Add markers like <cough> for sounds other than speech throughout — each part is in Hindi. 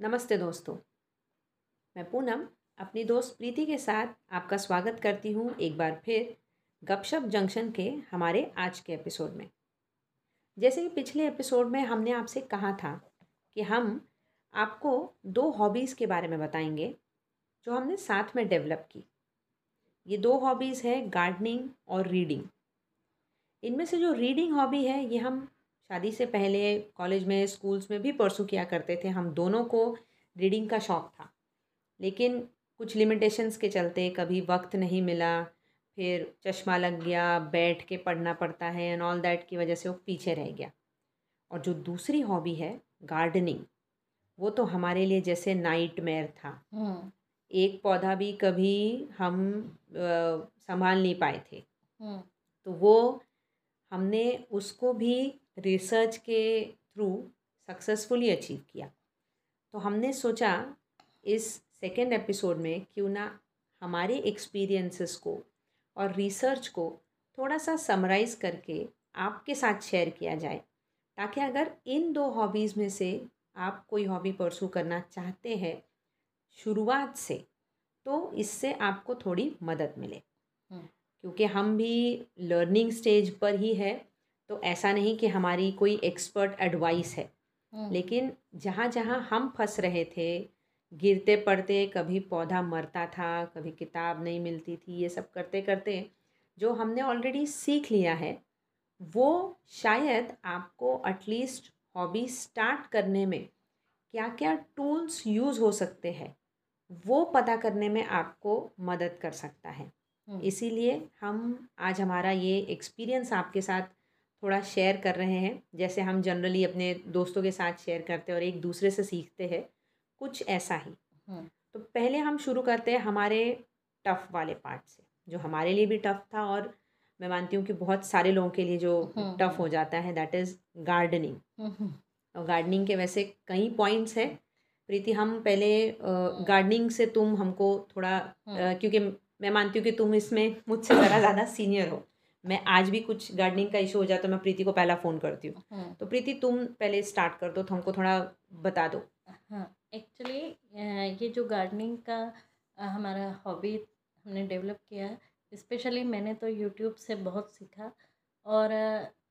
नमस्ते दोस्तों। मैं पूनम, अपनी दोस्त प्रीति के साथ आपका स्वागत करती हूँ एक बार फिर गपशप जंक्शन के हमारे आज के एपिसोड में। जैसे कि पिछले एपिसोड में हमने आपसे कहा था कि हम आपको दो हॉबीज़ के बारे में बताएँगे जो हमने साथ में डेवलप की। ये दो हॉबीज़ है गार्डनिंग और रीडिंग। इनमें से जो रीडिंग हॉबी है, ये हम शादी से पहले कॉलेज में स्कूल्स में भी परसू किया करते थे हम। दोनों को रीडिंग का शौक़ था। लेकिन कुछ लिमिटेशंस के चलते कभी वक्त नहीं मिला फिर चश्मा लग गया बैठ के पढ़ना पड़ता है एंड ऑल दैट की वजह से वो पीछे रह गया। और जो दूसरी हॉबी है गार्डनिंग वो तो हमारे लिए जैसे नाइट मेयर था एक पौधा भी कभी हम संभाल नहीं पाए थे। तो वो हमने उसको भी रिसर्च के थ्रू सक्सेसफुली अचीव किया। तो हमने सोचा इस सेकेंड एपिसोड में क्यों ना हमारे एक्सपीरियंसेस को और रिसर्च को थोड़ा सा समराइज़ करके आपके साथ शेयर किया जाए ताकि अगर इन दो हॉबीज़ में से आप कोई हॉबी परसू करना चाहते हैं शुरुआत से तो इससे आपको थोड़ी मदद मिले। क्योंकि हम भी लर्निंग स्टेज पर ही है तो ऐसा नहीं कि हमारी कोई एक्सपर्ट एडवाइस है। लेकिन जहाँ जहाँ हम फंस रहे थे गिरते पड़ते कभी पौधा मरता था कभी किताब नहीं मिलती थी ये सब करते करते जो हमने ऑलरेडी सीख लिया है वो शायद आपको एटलीस्ट हॉबी स्टार्ट करने में क्या क्या टूल्स यूज़ हो सकते हैं वो पता करने में आपको मदद कर सकता है। इसीलिए हम आज हमारा ये एक्सपीरियंस आपके साथ थोड़ा शेयर कर रहे हैं। जैसे हम जनरली अपने दोस्तों के साथ शेयर करते हैं और एक दूसरे से सीखते हैं कुछ ऐसा ही। तो पहले हम शुरू करते हैं हमारे टफ़ वाले पार्ट से जो हमारे लिए भी टफ़ था और मैं मानती हूँ कि बहुत सारे लोगों के लिए जो टफ़ हो जाता है दैट इज़ गार्डनिंग और गार्डनिंग के वैसे कई पॉइंट्स हैं। प्रीति हम पहले गार्डनिंग से तुम हमको थोड़ा क्योंकि मैं मानती हूँ कि तुम इसमें मुझसे ज़रा ज़्यादा सीनियर हो। मैं आज भी कुछ गार्डनिंग का इशू हो जाता तो मैं प्रीति को पहला फ़ोन करती हूँ हम्म। तो प्रीति तुम पहले स्टार्ट कर दो तो हमको थोड़ा बता दो हाँ एक्चुअली ये जो गार्डनिंग का हमारा हॉबी हमने डेवलप किया है स्पेशली मैंने तो यूट्यूब से बहुत सीखा और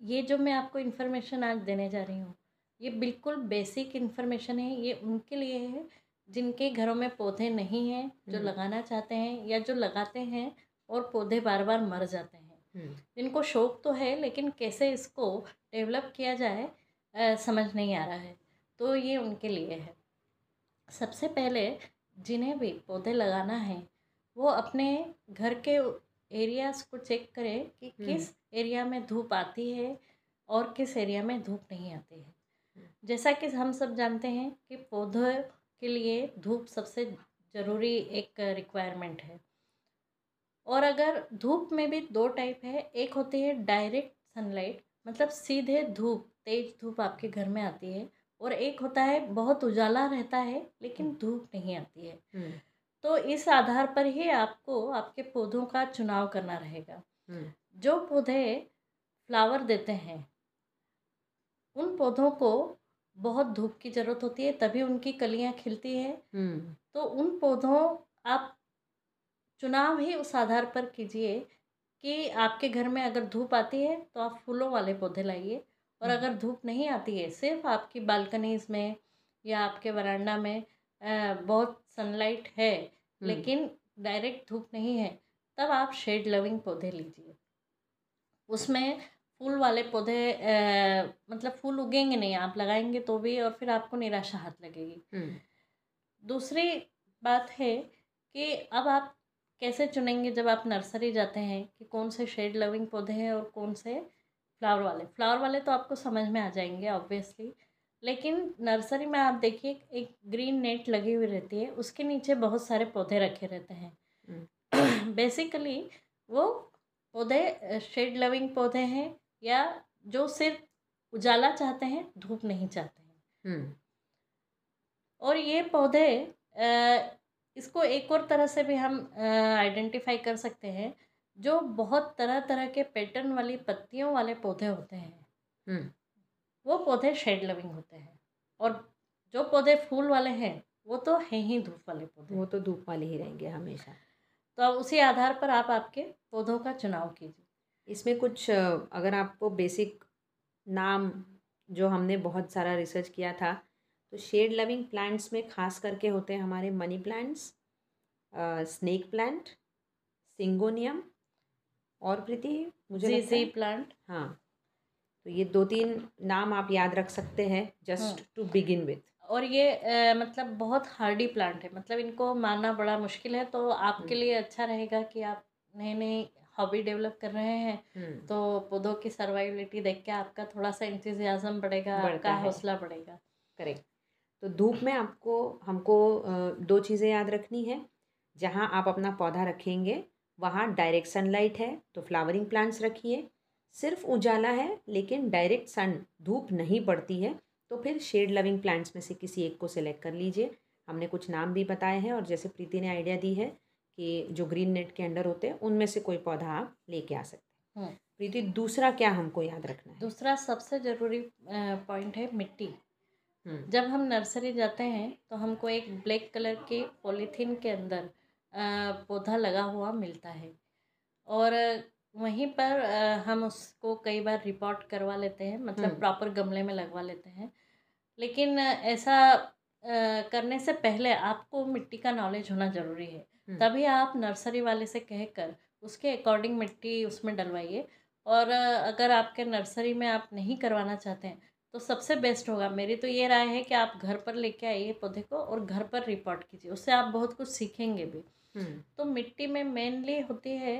ये जो मैं आपको इन्फॉर्मेशन आज देने जा रही हूँ ये बिल्कुल बेसिक इन्फॉर्मेशन है ये उनके लिए है जिनके घरों में पौधे नहीं हैं जो हम्म। लगाना चाहते हैं या जो लगाते हैं और पौधे बार बार मर जाते हैं जिनको शौक़ तो है लेकिन कैसे इसको डेवलप किया जाए अ, समझ नहीं आ रहा है। तो ये उनके लिए है। सबसे पहले जिन्हें भी पौधे लगाना है वो अपने घर के एरियाज़ को चेक करें कि किस एरिया में धूप आती है और किस एरिया में धूप नहीं आती है। जैसा कि हम सब जानते हैं कि पौधों के लिए धूप सबसे ज़रूरी एक रिक्वायरमेंट है। और अगर धूप में भी दो टाइप है एक होती है डायरेक्ट सनलाइट मतलब सीधे धूप तेज धूप आपके घर में आती है और एक होता है बहुत उजाला रहता है लेकिन धूप नहीं आती है। तो इस आधार पर ही आपको आपके पौधों का चुनाव करना रहेगा। जो पौधे फ्लावर देते हैं उन पौधों को बहुत धूप की ज़रूरत होती है तभी उनकी कलियाँ खिलती है। तो उन पौधों आप चुनाव ही उस आधार पर कीजिए कि आपके घर में अगर धूप आती है तो आप फूलों वाले पौधे लाइए। और अगर धूप नहीं आती है सिर्फ़ आपकी बालकनीज में या आपके वरांडा में बहुत सनलाइट है लेकिन डायरेक्ट धूप नहीं है तब आप शेड लविंग पौधे लीजिए। उसमें फूल वाले पौधे मतलब फूल उगेंगे नहीं आप लगाएँगे तो भी और फिर आपको निराशा हाथ लगेगी। दूसरी बात है कि अब आप कैसे चुनेंगे जब आप नर्सरी जाते हैं कि कौन से शेड लविंग पौधे हैं और कौन से फ्लावर वाले? फ्लावर वाले तो आपको समझ में आ जाएँगे ऑब्वियसली लेकिन नर्सरी में आप देखिए एक ग्रीन नेट लगी हुई रहती है उसके नीचे बहुत सारे पौधे रखे रहते हैं। <clears throat> बेसिकली वो पौधे शेड लविंग पौधे हैं या जो सिर्फ़ उजाला चाहते हैं धूप नहीं चाहते हैं। और ये पौधे इसको एक और तरह से भी हम आइडेंटिफाई कर सकते हैं जो बहुत तरह तरह के पैटर्न वाली पत्तियों वाले पौधे होते हैं। वो पौधे शेड लविंग होते हैं। और जो पौधे फूल वाले हैं वो तो हैं ही धूप वाले पौधे। वो तो धूप वाले ही रहेंगे हमेशा। तो अब उसी आधार पर आप आपके पौधों का चुनाव कीजिए। इसमें कुछ अगर आपको बेसिक नाम जो हमने बहुत सारा रिसर्च किया था तो शेड लविंग प्लांट्स में खास करके होते हैं हमारे money plants snake plant syngonium और प्रीति मुझे जी जी प्लांट। हाँ तो ये दो तीन नाम आप याद रख सकते हैं जस्ट टू बिगिन विथ। और ये आ, मतलब बहुत हार्डी प्लांट है मतलब इनको मारना बड़ा मुश्किल है तो आपके हम्म। लिए अच्छा रहेगा कि आप नए नए हॉबी डेवलप कर रहे हैं हम्म। तो पौधों की सर्वाइबिलिटी देख के आपका थोड़ा सा इंतजाजम बढ़ेगा आपका हौसला बढ़ेगा। करेक्ट। तो धूप में आपको हमको दो चीज़ें याद रखनी है। जहाँ आप अपना पौधा रखेंगे वहाँ डायरेक्ट सनलाइट है तो फ्लावरिंग प्लांट्स रखिए। सिर्फ़ उजाला है लेकिन डायरेक्ट सन धूप नहीं पड़ती है तो फिर शेड लविंग प्लांट्स में से किसी एक को सिलेक्ट कर लीजिए। हमने कुछ नाम भी बताए हैं और जैसे प्रीति ने आइडिया दी है कि जो ग्रीन नेट के अंडर होते हैं उनमें से कोई पौधा आप लेके आ सकते हैं। हम्म। प्रीति दूसरा क्या हमको याद रखना है? दूसरा सबसे ज़रूरी पॉइंट है मिट्टी। जब हम नर्सरी जाते हैं तो हमको एक ब्लैक कलर के पॉलीथीन के अंदर पौधा लगा हुआ मिलता है। और वहीं पर हम उसको कई बार रिपोर्ट करवा लेते हैं मतलब प्रॉपर गमले में लगवा लेते हैं। लेकिन ऐसा करने से पहले आपको मिट्टी का नॉलेज होना ज़रूरी है। तभी आप नर्सरी वाले से कहकर उसके अकॉर्डिंग मिट्टी उसमें डलवाइए। और अगर आपके नर्सरी में आप नहीं करवाना चाहते हैं तो सबसे बेस्ट होगा मेरी तो ये राय है कि आप घर पर लेके आइए पौधे को और घर पर रिपोर्ट कीजिए उससे आप बहुत कुछ सीखेंगे भी तो मिट्टी में मेनली होती है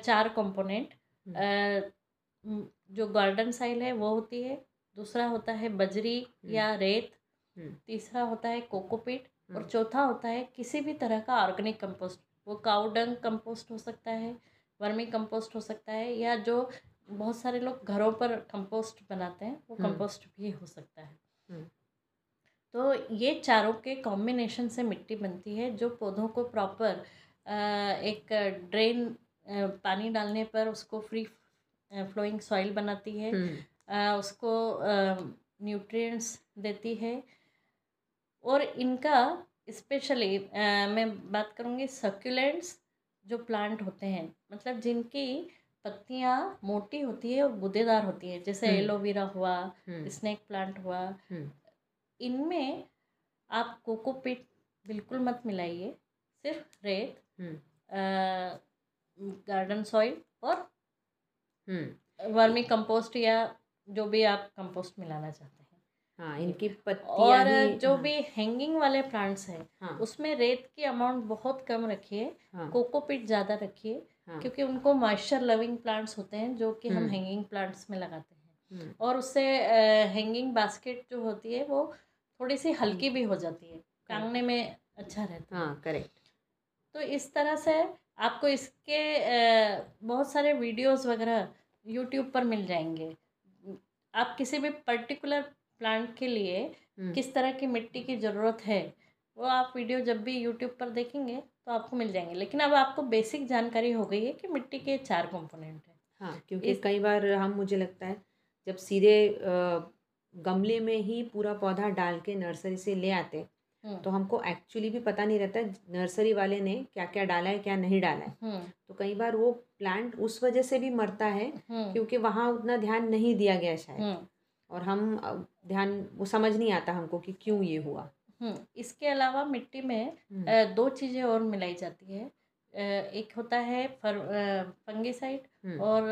चार कंपोनेंट हम्म। जो गार्डन साइल है वो होती है दूसरा होता है बजरी हम्म। या रेत हम्म। तीसरा होता है कोकोपीट और चौथा होता है किसी भी तरह का ऑर्गेनिक कंपोस्ट वो काउडंग कंपोस्ट हो सकता है वर्मी कंपोस्ट हो सकता है या जो बहुत सारे लोग घरों पर कंपोस्ट बनाते हैं वो कंपोस्ट भी हो सकता है। तो ये चारों के कॉम्बिनेशन से मिट्टी बनती है जो पौधों को प्रॉपर एक ड्रेन पानी डालने पर उसको फ्री फ्लोइंग सॉइल बनाती है। हम्म। उसको न्यूट्रिएंट्स देती है। और इनका स्पेशली मैं बात करूँगी सक्यूलेंट्स जो प्लांट होते हैं। मतलब जिनकी पत्तियाँ मोटी होती है और गुदेदार होती है जैसे एलोवेरा हम्म। हुआ स्नेक हम्म। प्लांट हुआ इनमें आप कोकोपीट बिल्कुल मत मिलाइए सिर्फ़ रेत गार्डन सॉइल और वर्मी हम्म। कंपोस्ट या जो भी आप कंपोस्ट मिलाना चाहते हैं हाँ इनकी और जो हाँ। भी हैंगिंग वाले प्लांट्स हैं हाँ, उसमें रेत की अमाउंट बहुत कम रखिए हाँ, कोकोपीट ज़्यादा रखिए हाँ, क्योंकि उनको मॉइस्चर लविंग प्लांट्स होते हैं जो कि हम हैंगिंग हम्म। प्लांट्स में लगाते हैं। हम्म। और उससे हैंगिंग बास्केट जो होती है वो थोड़ी सी हल्की भी हो जाती है। टांगने में अच्छा रहता है। हाँ करेक्ट तो इस तरह से आपको इसके बहुत सारे वीडियोस वगैरह यूट्यूब पर मिल जाएँगे। आप किसी भी पर्टिकुलर प्लांट के लिए हम्म। किस तरह की मिट्टी की ज़रूरत है वो आप वीडियो जब भी यूट्यूब पर देखेंगे तो आपको मिल जाएँगे लेकिन अब आपको बेसिक जानकारी हो गई है कि मिट्टी के चार कंपोनेंट हैं हाँ क्योंकि इस... कई बार हम मुझे लगता है जब सीधे गमले में ही पूरा पौधा डाल के नर्सरी से ले आते हम्म। तो हमको एक्चुअली भी पता नहीं रहता नर्सरी वाले ने क्या क्या डाला है क्या नहीं डाला है हम्म। तो कई बार वो प्लांट उस वजह से भी मरता है हम्म। क्योंकि वहाँ उतना ध्यान नहीं दिया गया शायद और हम ध्यान वो समझ नहीं आता हमको कि क्यों ये हुआ इसके अलावा मिट्टी में दो चीज़ें और मिलाई जाती है। एक होता है फर फंगीसाइड और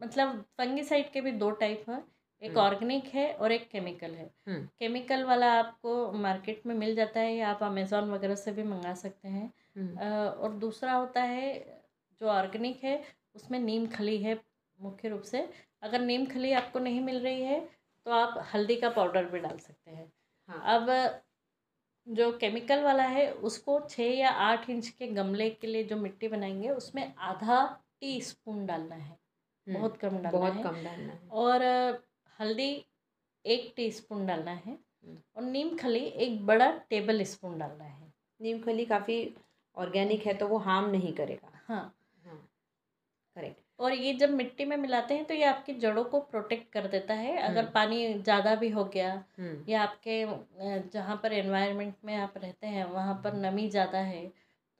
मतलब फंगीसाइड के भी दो टाइप हैं। एक ऑर्गेनिक हम्म। है और एक केमिकल है। Chemical hmm. वाला आपको मार्केट में मिल जाता है या आप अमेज़ोन वगैरह से भी मंगा सकते हैं। हम्म। और दूसरा होता है जो ऑर्गेनिक है उसमें नीम खली है मुख्य रूप से। अगर नीम खली आपको नहीं मिल रही है तो आप हल्दी का पाउडर भी डाल सकते हैं। हाँ। अब जो केमिकल वाला है उसको छः या आठ इंच के गमले के लिए जो मिट्टी बनाएँगे उसमें आधा टी स्पून डालना है। बहुत कम डालना बहुत है। कम डालना है। और हल्दी एक टी स्पून डालना है हम्म। और नीम खली एक बड़ा टेबल स्पून डालना है। नीम खली काफ़ी ऑर्गेनिक है तो वो हार्म नहीं करेगा। हाँ। हाँ करेक्ट। और ये जब मिट्टी में मिलाते हैं तो ये आपकी जड़ों को प्रोटेक्ट कर देता है। अगर हम्म। पानी ज़्यादा भी हो गया हम्म। या आपके जहाँ पर एनवायरनमेंट में आप रहते हैं वहाँ पर नमी ज़्यादा है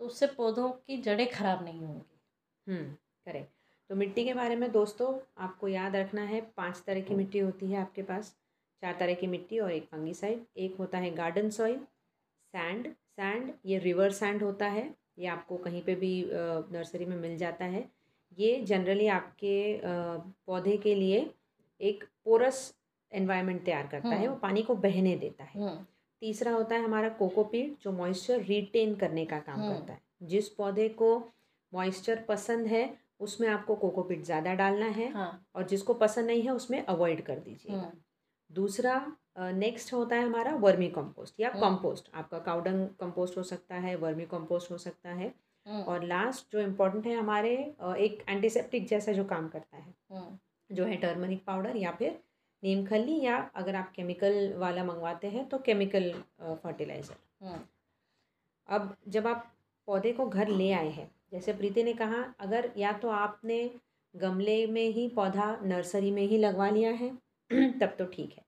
तो उससे पौधों की जड़ें खराब नहीं होंगी। हम्म करेक्ट तो मिट्टी के बारे में दोस्तों आपको याद रखना है पाँच तरह की मिट्टी होती है आपके पास। चार तरह की मिट्टी और एक फंगीसाइड एक होता है गार्डन सॉइल सैंड सैंड ये रिवर सैंड होता है। ये आपको कहीं पे भी नर्सरी में मिल जाता है। ये जनरली आपके पौधे के लिए एक पोरस एनवायरनमेंट तैयार करता है हम्म। वो पानी को बहने देता है। हम्म। तीसरा होता है हमारा कोकोपीट जो मॉइस्चर रिटेन करने का काम हम्म। करता है। जिस पौधे को मॉइस्चर पसंद है उसमें आपको कोकोपीट ज़्यादा डालना है हाँ। और जिसको पसंद नहीं है उसमें अवॉइड कर दीजिए दूसरा नेक्स्ट होता है हमारा वर्मी कंपोस्ट या। कंपोस्ट आपका काउडंग कंपोस्ट हो सकता है वर्मी कंपोस्ट हो सकता है। और लास्ट जो इम्पोर्टेंट है हमारे एक एंटीसेप्टिक जैसा जो काम करता है। हम्म। जो है टर्मरिक पाउडर या फिर नीम खली या अगर आप केमिकल वाला मंगवाते हैं तो केमिकल फर्टिलाइज़र हम्म। अब जब आप पौधे को घर ले आए हैं जैसे प्रीति ने कहा अगर या तो आपने गमले में ही पौधा नर्सरी में ही लगवा लिया है <clears throat> तब तो ठीक है। हम्म।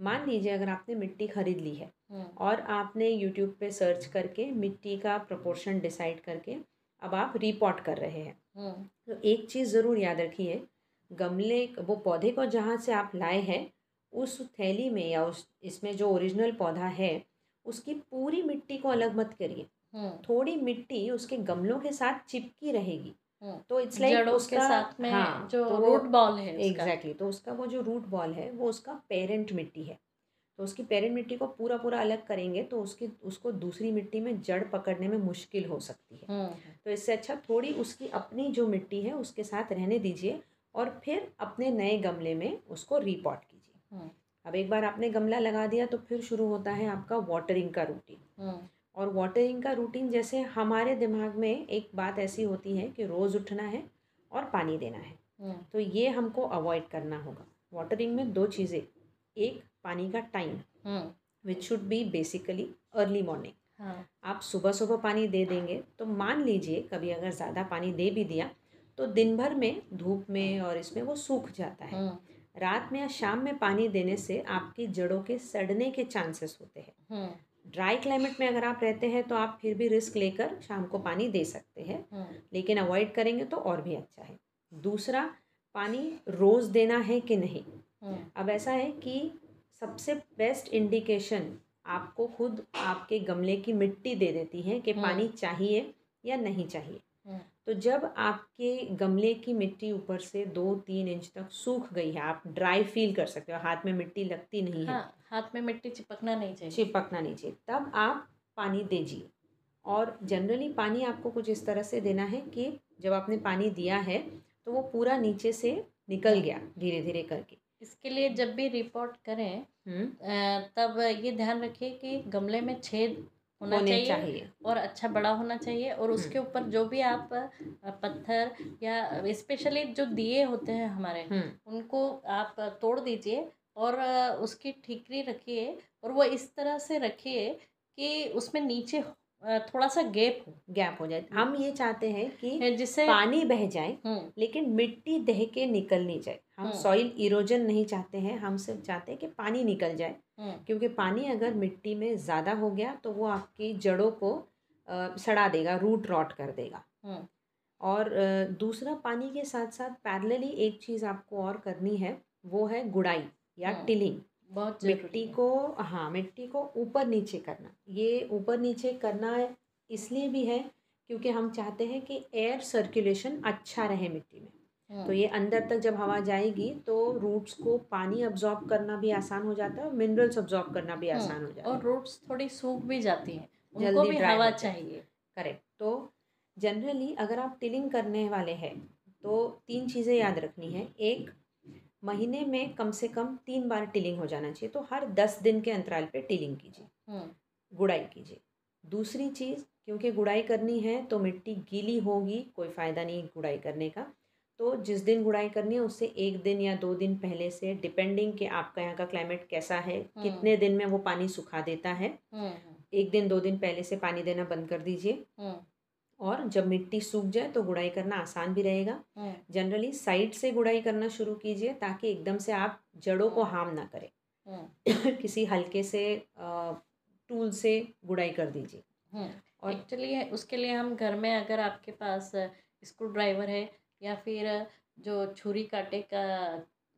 मान लीजिए अगर आपने मिट्टी खरीद ली है हम्म। और आपने यूट्यूब पे सर्च करके मिट्टी का प्रोपोर्शन डिसाइड करके अब आप रिपोर्ट कर रहे हैं। हम्म। तो एक चीज़ ज़रूर याद रखिए गमले वो पौधे को जहाँ से आप लाए हैं उस थैली में या उस इसमें जो ओरिजिनल पौधा है उसकी पूरी मिट्टी को अलग मत करिए। हम्म। थोड़ी मिट्टी उसके गमलों के साथ चिपकी रहेगी। हम्म। तो इट्स लाइक जड़ों उसका साथ में हाँ, जो तो रूट बॉल है एग्जैक्टली तो उसका वो जो रूट बॉल है वो उसका पेरेंट मिट्टी है। तो उसकी पेरेंट मिट्टी को पूरा पूरा अलग करेंगे तो उसकी उसको दूसरी मिट्टी में जड़ पकड़ने में मुश्किल हो सकती है। हम्म। तो इससे अच्छा थोड़ी उसकी अपनी जो मिट्टी है उसके साथ रहने दीजिए और फिर अपने नए गमले में उसको रिपॉट कीजिए। हम्म। अब एक बार आपने गमला लगा दिया तो फिर शुरू होता है आपका वाटरिंग का रूटीन हम्म। और वाटरिंग का रूटीन जैसे हमारे दिमाग में एक बात ऐसी होती है कि रोज़ उठना है और पानी देना है। हम्म। तो ये हमको अवॉइड करना होगा। वाटरिंग में दो चीज़ें एक पानी का time which should be basically early morning हाँ। आप सुबह सुबह पानी दे देंगे तो मान लीजिए कभी अगर ज़्यादा पानी दे भी दिया तो दिन भर में धूप में और इसमें वो सूख जाता है। हम्म। रात में या शाम में पानी देने से आपकी जड़ों के सड़ने के चांसेस होते हैं। हम्म। ड्राई क्लाइमेट में अगर आप रहते हैं तो आप फिर भी रिस्क लेकर शाम को पानी दे सकते हैं। हम्म। लेकिन अवॉइड करेंगे तो और भी अच्छा है। दूसरा पानी रोज़ देना है कि नहीं? हम्म। अब ऐसा है कि सबसे बेस्ट इंडिकेशन आपको खुद आपके गमले की मिट्टी दे देती है कि हम्म। पानी चाहिए या नहीं चाहिए। तो जब आपके गमले की मिट्टी ऊपर से दो तीन इंच तक सूख गई है आप ड्राई फील कर सकते हो हाथ में मिट्टी लगती नहीं है। हाँ। हाथ में मिट्टी चिपकना नहीं चाहिए। चिपकना नहीं चाहिए। तब आप पानी दीजिए। और जनरली पानी आपको कुछ इस तरह से देना है कि जब आपने पानी दिया है तो वो पूरा नीचे से निकल गया धीरे धीरे करके। इसके लिए जब भी रिपोर्ट करें हम्म। तब ये ध्यान रखिए कि गमले में छेद होना चाहिए, चाहिए। और अच्छा बड़ा होना चाहिए और उसके ऊपर जो भी आप पत्थर या स्पेशली जो दिए होते हैं हमारे हम्म। उनको आप तोड़ दीजिए और उसकी ठीकरी रखिए और वो इस तरह से रखिए कि उसमें नीचे थोड़ा सा गैप हो गैप हो जाए। हम ये चाहते हैं कि जिससे पानी बह जाए लेकिन मिट्टी दह के निकल नहीं जाए। हम। सॉइल इरोजन नहीं चाहते हैं हम सिर्फ़ चाहते हैं कि पानी निकल जाए। क्योंकि पानी अगर मिट्टी में ज़्यादा हो गया तो वो आपकी जड़ों को सड़ा देगा रूट रॉट कर देगा। और दूसरा पानी के साथ साथ पैरेलली एक चीज़ आपको और करनी है वो है गुड़ाई। या हम्म। टिलिंग। बहुत मिट्टी को हाँ मिट्टी को ऊपर नीचे करना। ये ऊपर नीचे करना इसलिए भी है क्योंकि हम चाहते हैं कि एयर सर्कुलेशन अच्छा रहे मिट्टी में। हम्म, तो ये अंदर तक जब हवा जाएगी तो रूट्स को पानी अब्जॉर्ब करना भी आसान हो जाता है और मिनरल्स अब्जॉर्ब करना भी हम्म, आसान हो जाता है। और रूट्स थोड़ी सूख भी जाती हैं। उनको जल्दी भी हवा चाहिए। करेक्ट तो जनरली अगर आप टिलिंग करने वाले हैं तो तीन चीज़ें याद रखनी है। एक महीने में कम से कम तीन बार टिलिंग हो जाना चाहिए। तो हर दस दिन के अंतराल पे टिलिंग कीजिए। हम्म, गुड़ाई कीजिए। दूसरी चीज़ क्योंकि गुड़ाई करनी है तो मिट्टी गीली होगी कोई फ़ायदा नहीं गुड़ाई करने का। तो जिस दिन गुड़ाई करनी है उससे एक दिन या दो दिन पहले से डिपेंडिंग कि आपका यहाँ का क्लाइमेट कैसा है कितने दिन में वो पानी सुखा देता है। हम्म, एक दिन दो दिन पहले से पानी देना बंद कर दीजिए। हम्म, और जब मिट्टी सूख जाए तो गुड़ाई करना आसान भी रहेगा। जनरली साइड से गुड़ाई करना शुरू कीजिए ताकि एकदम से आप जड़ों को हार्म ना करें। <coughs> किसी हल्के से टूल से गुड़ाई कर दीजिए। और एक्चुअली उसके लिए हम घर में अगर आपके पास स्क्रू ड्राइवर है या फिर जो छुरी काटे का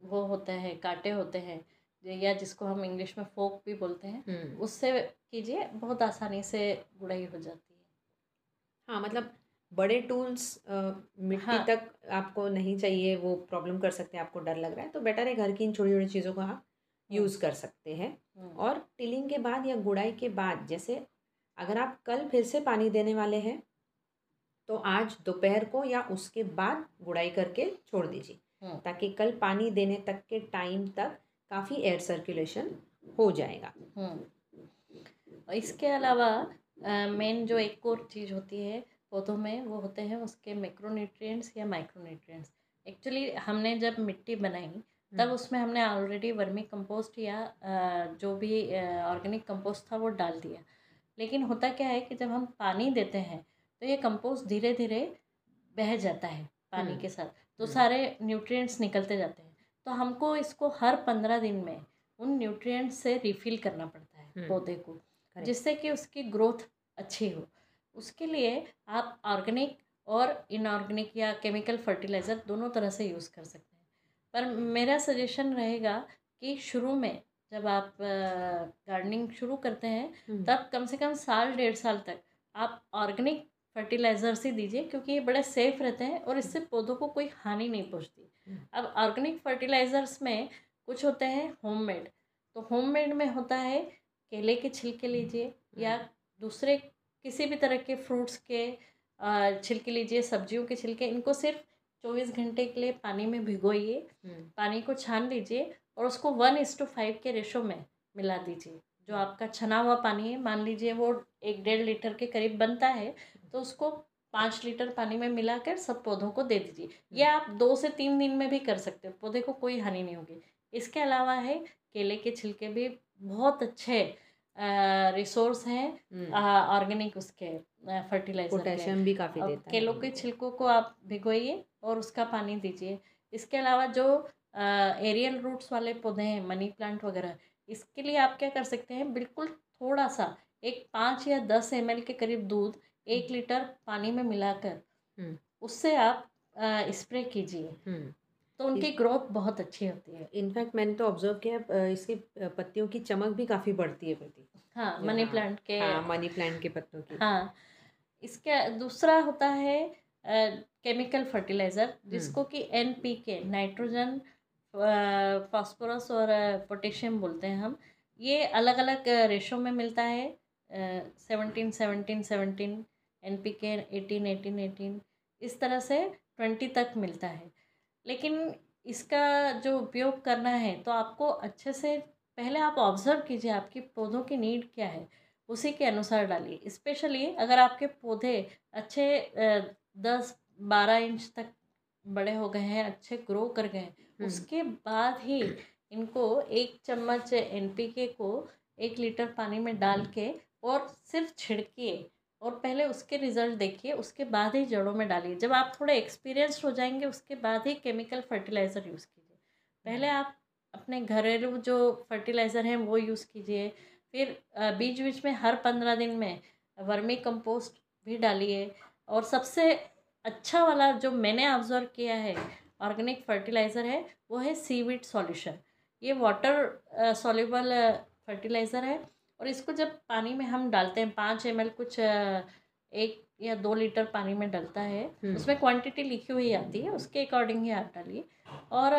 वो होता है कांटे होते हैं या जिसको हम इंग्लिश में फोक भी बोलते हैं हम्म। उससे कीजिए बहुत आसानी से गुड़ाई हो जाती है। हाँ मतलब बड़े टूल्स मिट्टी हाँ, तक आपको नहीं चाहिए वो प्रॉब्लम कर सकते हैं आपको डर लग रहा है तो बेटर है घर की इन छोटी छोटी चीज़ों को आप यूज़ हम्म। कर सकते हैं हम्म। और टिलिंग के बाद या गुड़ाई के बाद जैसे अगर आप कल फिर से पानी देने वाले हैं तो आज दोपहर को या उसके बाद गुड़ाई करके छोड़ दीजिए ताकि कल पानी देने तक के टाइम तक काफ़ी एयर सर्कुलेशन हो जाएगा हम्म। इसके अलावा मेन जो एक और चीज़ होती है पौधों में वो होते हैं उसके मैक्रोन्यूट्रिएंट्स या माइक्रोन्यूट्रिएंट्स एक्चुअली हमने जब मिट्टी बनाई तब हम्म। उसमें हमने ऑलरेडी वर्मी कंपोस्ट या जो भी ऑर्गेनिक कंपोस्ट था वो डाल दिया लेकिन होता क्या है कि जब हम पानी देते हैं तो ये कंपोस्ट धीरे धीरे बह जाता है पानी हम्म। के साथ तो सारे न्यूट्रिएंट्स निकलते जाते हैं तो हमको इसको हर पंद्रह दिन में उन न्यूट्रिएंट्स से रिफ़िल करना पड़ता है हम्म। पौधे को जिससे कि उसकी ग्रोथ अच्छी हो। उसके लिए आप ऑर्गेनिक और इनऑर्गेनिक या केमिकल फर्टिलाइज़र दोनों तरह से यूज़ कर सकते हैं। पर मेरा सजेशन रहेगा कि शुरू में जब आप गार्डनिंग शुरू करते हैं हम्म। तब कम से कम साल डेढ़ साल तक आप ऑर्गेनिक फर्टिलाइज़र्स ही दीजिए क्योंकि ये बड़े सेफ़ रहते हैं और इससे पौधों को कोई हानि नहीं पहुँचती। अब ऑर्गेनिक फर्टिलाइज़र्स में कुछ होते हैं होममेड। तो होममेड में होता है केले के छिलके लीजिए या दूसरे किसी भी तरह के फ्रूट्स के छिलके लीजिए सब्जियों के छिलके इनको सिर्फ़ चौबीस घंटे के लिए पानी में भिगोइए। हम्म। पानी को छान लीजिए और उसको वन इस टू फाइव के रेशो में मिला दीजिए। जो आपका छना हुआ पानी है मान लीजिए वो एक डेढ़ लीटर के करीब बनता है तो उसको पाँच लीटर पानी में मिलाकर सब पौधों को दे दीजिए। ये आप दो से तीन दिन में भी कर सकते हो पौधे को कोई हानि नहीं होगी। इसके अलावा है केले के छिलके भी बहुत अच्छे रिसोर्स हैं ऑर्गेनिक हम्म। उसके फर्टिलाइज़र पोटेशियम भी काफ़ी देता है केलों के छिलकों को आप भिगोइए और उसका पानी दीजिए इसके अलावा जो एरियल रूट्स वाले पौधे हैं मनी प्लांट वगैरह इसके लिए आप क्या कर सकते हैं बिल्कुल थोड़ा सा एक पाँच या दस एम के करीब दूध एक लीटर पानी में मिलाकर हम्म। उससे आप स्प्रे कीजिए हम्म। तो उनकी ग्रोथ बहुत अच्छी होती है। इनफैक्ट मैंने तो ऑब्ज़र्व किया इसकी पत्तियों की चमक भी काफ़ी बढ़ती है प्रति हाँ मनी प्लांट के हाँ मनी प्लांट के पत्तों की। हाँ इसका दूसरा होता है केमिकल फर्टिलाइज़र हम्म। जिसको कि N P K nitrogen phosphorus और पोटेशियम बोलते हैं हम ये अलग अलग रेशो में मिलता है seventeen seventeen seventeen N P K eighteen eighteen eighteen इस तरह से ट्वेंटी तक मिलता है। लेकिन इसका जो उपयोग करना है तो आपको अच्छे से पहले आप ऑब्ज़र्व कीजिए आपकी पौधों की नीड क्या है उसी के अनुसार डालिए। स्पेशली अगर आपके पौधे अच्छे दस बारह इंच तक बड़े हो गए हैं अच्छे ग्रो कर गए हैं उसके बाद ही इनको एक चम्मच एन को एक लीटर पानी में डाल के और सिर्फ़ छिड़किए। और पहले उसके रिज़ल्ट देखिए उसके बाद ही जड़ों में डालिए। जब आप थोड़े एक्सपीरियंस्ड हो जाएँगे उसके बाद ही केमिकल फर्टिलाइज़र यूज़ कीजिए। पहले हम्म। आप अपने घरेलू जो फर्टिलाइज़र हैं वो यूज़ कीजिए। फिर बीच बीच में हर पंद्रह दिन में वर्मी कंपोस्ट भी डालिए। और सबसे अच्छा वाला जो मैंने ऑब्ज़र्व किया है ऑर्गेनिक फर्टिलाइज़र है वो है सीविड सॉल्यूशन ये वाटर सॉल्युबल फर्टिलाइज़र है। और इसको जब पानी में हम डालते हैं पाँच एम कुछ एक या दो लीटर पानी में डलता है हम्म। उसमें क्वांटिटी लिखी हुई आती है उसके अकॉर्डिंग ही आप डालिए। और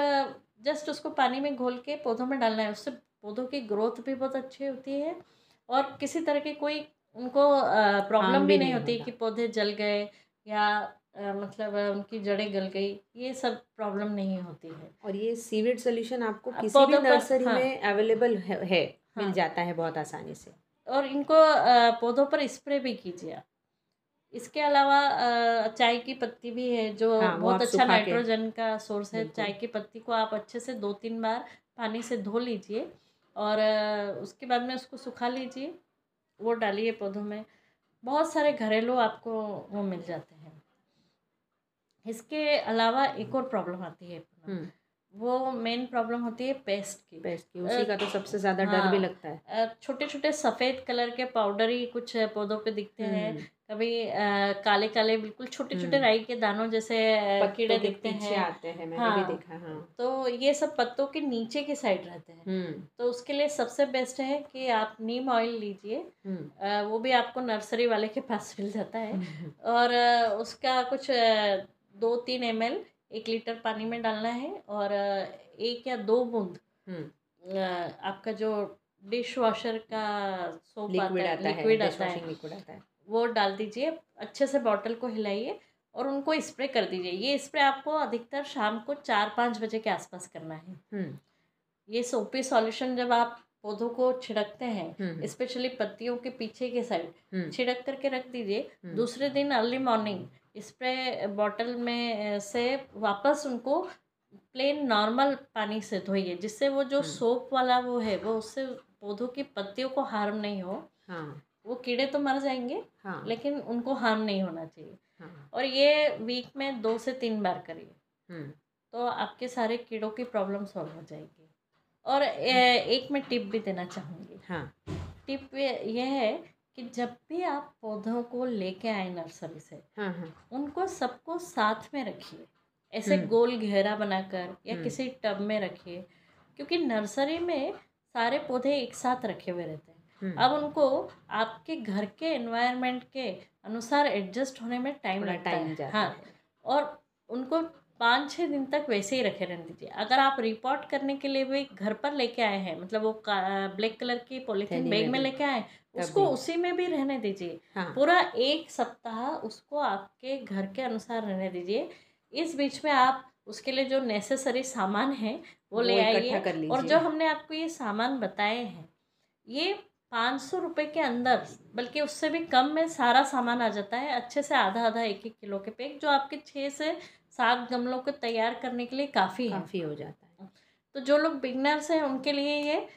जस्ट उसको पानी में घोल के पौधों में डालना है उससे पौधों की ग्रोथ भी बहुत अच्छी होती है और किसी तरह की कोई उनको प्रॉब्लम भी नहीं होती कि पौधे जल गए या आ, मतलब उनकी जड़ें गल गई ये सब प्रॉब्लम नहीं होती है। और ये सीवेड सोल्यूशन आपको किसी भी नर्सरी हाँ, में अवेलेबल है, है। हाँ, मिल जाता है बहुत आसानी से। और इनको पौधों पर स्प्रे भी कीजिए आप। इसके अलावा चाय की पत्ती भी है जो हाँ, बहुत अच्छा नाइट्रोजन का सोर्स है। चाय की पत्ती को आप अच्छे से दो तीन बार पानी से धो लीजिए और उसके बाद में उसको सुखा लीजिए। वो डालिए पौधों में। बहुत सारे घरेलू आपको वो मिल जाते हैं। इसके अलावा एक और प्रॉब्लम आती है। हम्म। वो मेन प्रॉब्लम होती है पेस्ट की। पेस्ट की उसी का तो सबसे ज़्यादा डर भी हाँ। लगता है। छोटे छोटे सफ़ेद कलर के पाउडर ही कुछ पौधों पे दिखते हैं। हम्म, कभी काले काले बिल्कुल छोटे छोटे हम्म। राई के दानों जैसे कीड़े दिखते हैं। आते हैं मैंने हाँ। भी देखा हाँ। तो ये सब पत्तों के नीचे के साइड रहते हैं। हम्म। तो उसके लिए सबसे बेस्ट है कि आप नीम ऑयल लीजिए। वो भी आपको नर्सरी वाले के पास मिल जाता है। और उसका कुछ दो तीन एम एक लीटर पानी में डालना है और एक या दो बूंद हम्म। आपका जो डिश वॉशर का सोप लिक्विड है आता है लिक्विड आता है लिक्विड आता है। वो डाल दीजिए अच्छे से बॉटल को हिलाइए और उनको स्प्रे कर दीजिए। ये स्प्रे आपको अधिकतर शाम को चार पाँच बजे के आसपास करना है। हम्म। ये सोपी सॉल्यूशन जब आप पौधों को छिड़कते हैं हम्म। स्पेशली पत्तियों के पीछे के साइड हम्म। छिड़क करके रख दीजिए। हम्म। दूसरे दिन अर्ली मॉर्निंग स्प्रे बॉटल में से वापस उनको प्लेन नॉर्मल पानी से धोइए जिससे वो जो हम्म। सोप वाला वो है वो उससे पौधों की पत्तियों को हार्म नहीं हो। हाँ। वो कीड़े तो मर जाएँगे हाँ। लेकिन उनको हार्म नहीं होना चाहिए। हाँ। और ये वीक में दो से तीन बार करिए। हम्म। तो आपके सारे कीड़ों की प्रॉब्लम सॉल्व हो जाएगी। और ए, एक मैं टिप भी देना चाहूँगी। हाँ। टिप ये ये है कि जब भी आप पौधों को लेके आए नर्सरी से हाँ हाँ। उनको सबको साथ में रखिए। ऐसे हम्म। गोल घेरा बनाकर या हम्म। किसी टब में रखिए क्योंकि नर्सरी में सारे पौधे एक साथ रखे हुए रहते हैं। हम्म, अब उनको आपके घर के एनवायरनमेंट के अनुसार एडजस्ट होने में टाइम लगता टाइम है। हाँ है। और उनको पाँच छः दिन तक वैसे ही रखे रहने दीजिए। अगर आप रिपोर्ट करने के लिए भी घर पर लेके आए हैं मतलब वो ब्लैक कलर की पॉलीथीन बैग में लेके आए उसको उसी में भी रहने दीजिए। हाँ। पूरा एक सप्ताह उसको आपके घर के अनुसार रहने दीजिए। इस बीच में आप उसके लिए जो नेसेसरी सामान है वो वो ले आइए और जो हमने आपको ये सामान बताए हैं ये पाँच सौ रुपये के अंदर बल्कि उससे भी कम में सारा सामान आ जाता है। अच्छे से आधा आधा एक एक किलो के पैक जो आपके छः से सात गमलों को तैयार करने के लिए काफ़ी है। काफ़ी हो जाता है। तो जो लोग बिगनर्स हैं उनके लिए ये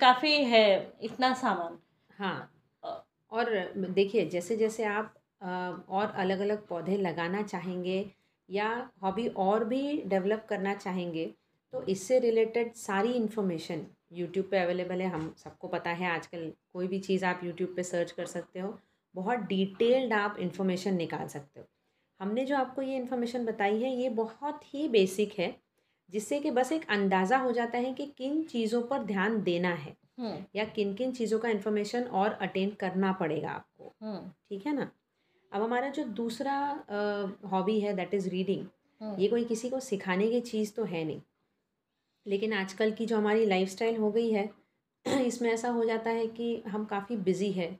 काफ़ी है इतना सामान। हाँ और देखिए जैसे जैसे आप और अलग अलग पौधे लगाना चाहेंगे या हॉबी और भी डेवलप करना चाहेंगे तो इससे रिलेटेड सारी इन्फॉर्मेशन यूट्यूब पे अवेलेबल है। हम सबको पता है, आजकल कोई भी चीज़ आप यूट्यूब पे सर्च कर सकते हो, बहुत डिटेल्ड आप इन्फॉर्मेशन निकाल सकते हो। हमने जो आपको ये इन्फॉर्मेशन बताई है, ये बहुत ही बेसिक है, जिससे कि बस एक अंदाज़ा हो जाता है कि किन चीज़ों पर ध्यान देना है। या किन किन चीज़ों का इन्फॉर्मेशन और अटेन करना पड़ेगा आपको। हम्म। ठीक है ना? अब हमारा जो दूसरा हॉबी है दैट इज़ रीडिंग हम्म। ये कोई किसी को सिखाने की चीज़ तो है नहीं। लेकिन आजकल की जो हमारी लाइफस्टाइल हो गई है <clears throat> इसमें ऐसा हो जाता है कि हम काफ़ी बिज़ी है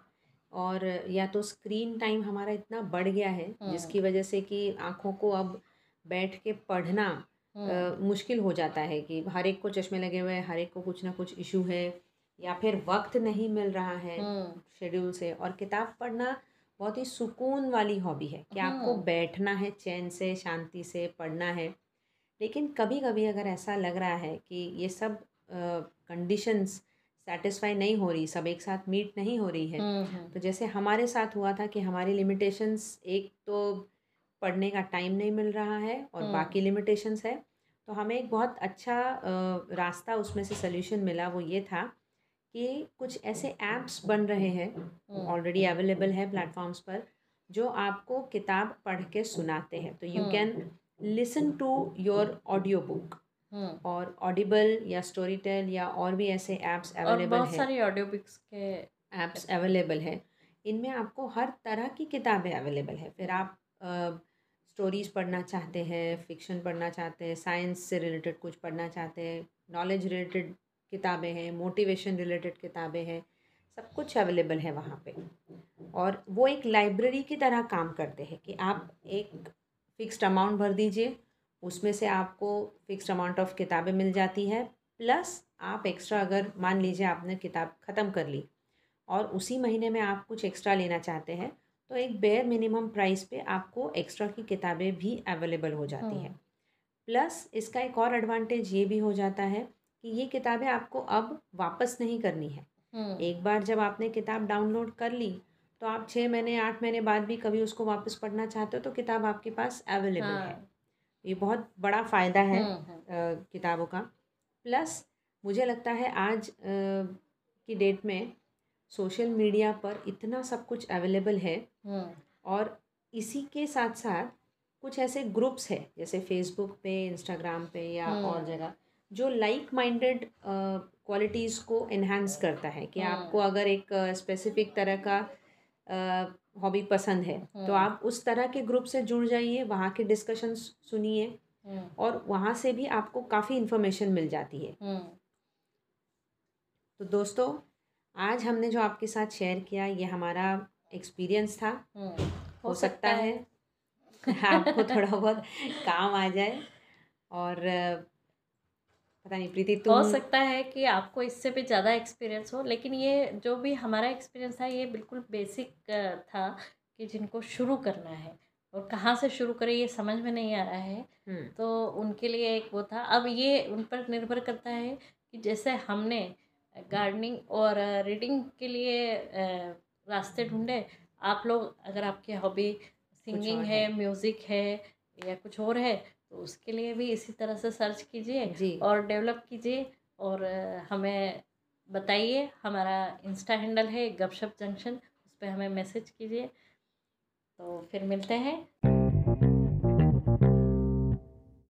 और या तो स्क्रीन टाइम हमारा इतना बढ़ गया है हम्म। जिसकी वजह से कि आँखों को अब बैठ के पढ़ना हम्म। अ, मुश्किल हो जाता है कि हर एक को चश्मे लगे हुए हैं हर एक को कुछ ना कुछ इशू है या फिर वक्त नहीं मिल रहा है हम्म शेड्यूल से और किताब पढ़ना बहुत ही सुकून वाली हॉबी है कि आपको हम्म। बैठना है चैन से शांति से पढ़ना है लेकिन कभी कभी अगर ऐसा लग रहा है कि ये सब कंडीशंस सेटिस्फाई नहीं हो रही सब एक साथ मीट नहीं हो रही है हम्म तो जैसे हमारे साथ हुआ था कि हमारी लिमिटेशंस एक तो पढ़ने का टाइम नहीं मिल रहा है और हम्म। बाकी लिमिटेशंस है तो हमें एक बहुत अच्छा रास्ता उसमें से सोल्यूशन मिला वो ये था कि कुछ ऐसे ऐप्स बन रहे हैं ऑलरेडी अवेलेबल है प्लेटफॉर्म्स पर जो आपको किताब पढ़ के सुनाते हैं। तो you. Can listen to your audio book और ऑडिबल या स्टोरी टेल या और भी ऐसे ऐप्स और अवेलेबल बहुत हैं। सारी ऑडियो बुक्स के ऐप्स अवेलेबल है। इनमें आपको हर तरह की किताबें अवेलेबल है। फिर आप स्टोरीज़ uh, पढ़ना चाहते हैं फिक्शन पढ़ना चाहते हैं साइंस से रिलेटेड कुछ पढ़ना चाहते हैं नॉलेज रिलेटेड किताबें हैं मोटिवेशन रिलेटेड किताबें हैं सब कुछ अवेलेबल है वहाँ पे और वो एक लाइब्रेरी की तरह काम करते हैं कि आप एक फ़िक्स्ड अमाउंट भर दीजिए उसमें से आपको फ़िक्स्ड अमाउंट ऑफ़ किताबें मिल जाती है प्लस आप एक्स्ट्रा अगर मान लीजिए आपने किताब ख़त्म कर ली और उसी महीने में आप कुछ एक्स्ट्रा लेना चाहते हैं तो एक बेयर मिनिमम प्राइस पे आपको एक्स्ट्रा की किताबें भी अवेलेबल हो जाती हम्म। हैं प्लस इसका एक और एडवांटेज ये भी हो जाता है कि ये किताबें आपको अब वापस नहीं करनी है हम्म एक बार जब आपने किताब डाउनलोड कर ली तो आप छः महीने आठ महीने बाद भी कभी उसको वापस पढ़ना चाहते हो तो किताब आपके पास अवेलेबल हाँ। है ये बहुत बड़ा फ़ायदा है हम्म, हम्म। किताबों का प्लस मुझे लगता है आज की डेट में सोशल मीडिया पर इतना सब कुछ अवेलेबल है। और इसी के साथ साथ कुछ ऐसे ग्रुप्स है जैसे फेसबुक पे इंस्टाग्राम पे या और जगह जो लाइक माइंडेड क्वालिटीज़ को इन्हांस करता है कि आपको अगर एक स्पेसिफिक तरह का हॉबी पसंद है तो आप उस तरह के ग्रुप से जुड़ जाइए वहाँ के डिस्कशन सुनिए और वहाँ से भी आपको काफ़ी इन्फॉर्मेशन मिल जाती है। तो दोस्तों आज हमने जो आपके साथ शेयर किया ये हमारा एक्सपीरियंस था। हो, हो सकता है। <laughs> आपको थोड़ा बहुत काम आ जाए और पता नहीं प्रीति तुम हो सकता है कि आपको इससे भी ज़्यादा एक्सपीरियंस हो लेकिन ये जो भी हमारा एक्सपीरियंस था ये बिल्कुल बेसिक था कि जिनको शुरू करना है। और कहाँ से शुरू करें ये समझ में नहीं आ रहा है। तो उनके लिए एक वो था। अब ये उन पर निर्भर करता है कि जैसे हमने गार्डनिंग और रीडिंग के लिए रास्ते ढूंढे आप लोग अगर आपकी हॉबी सिंगिंग है म्यूज़िक है या कुछ और है तो उसके लिए भी इसी तरह से सर्च कीजिए और डेवलप कीजिए और हमें बताइए। हमारा इंस्टा हैंडल है गपशप जंक्शन उस पर हमें मैसेज कीजिए। तो फिर मिलते हैं।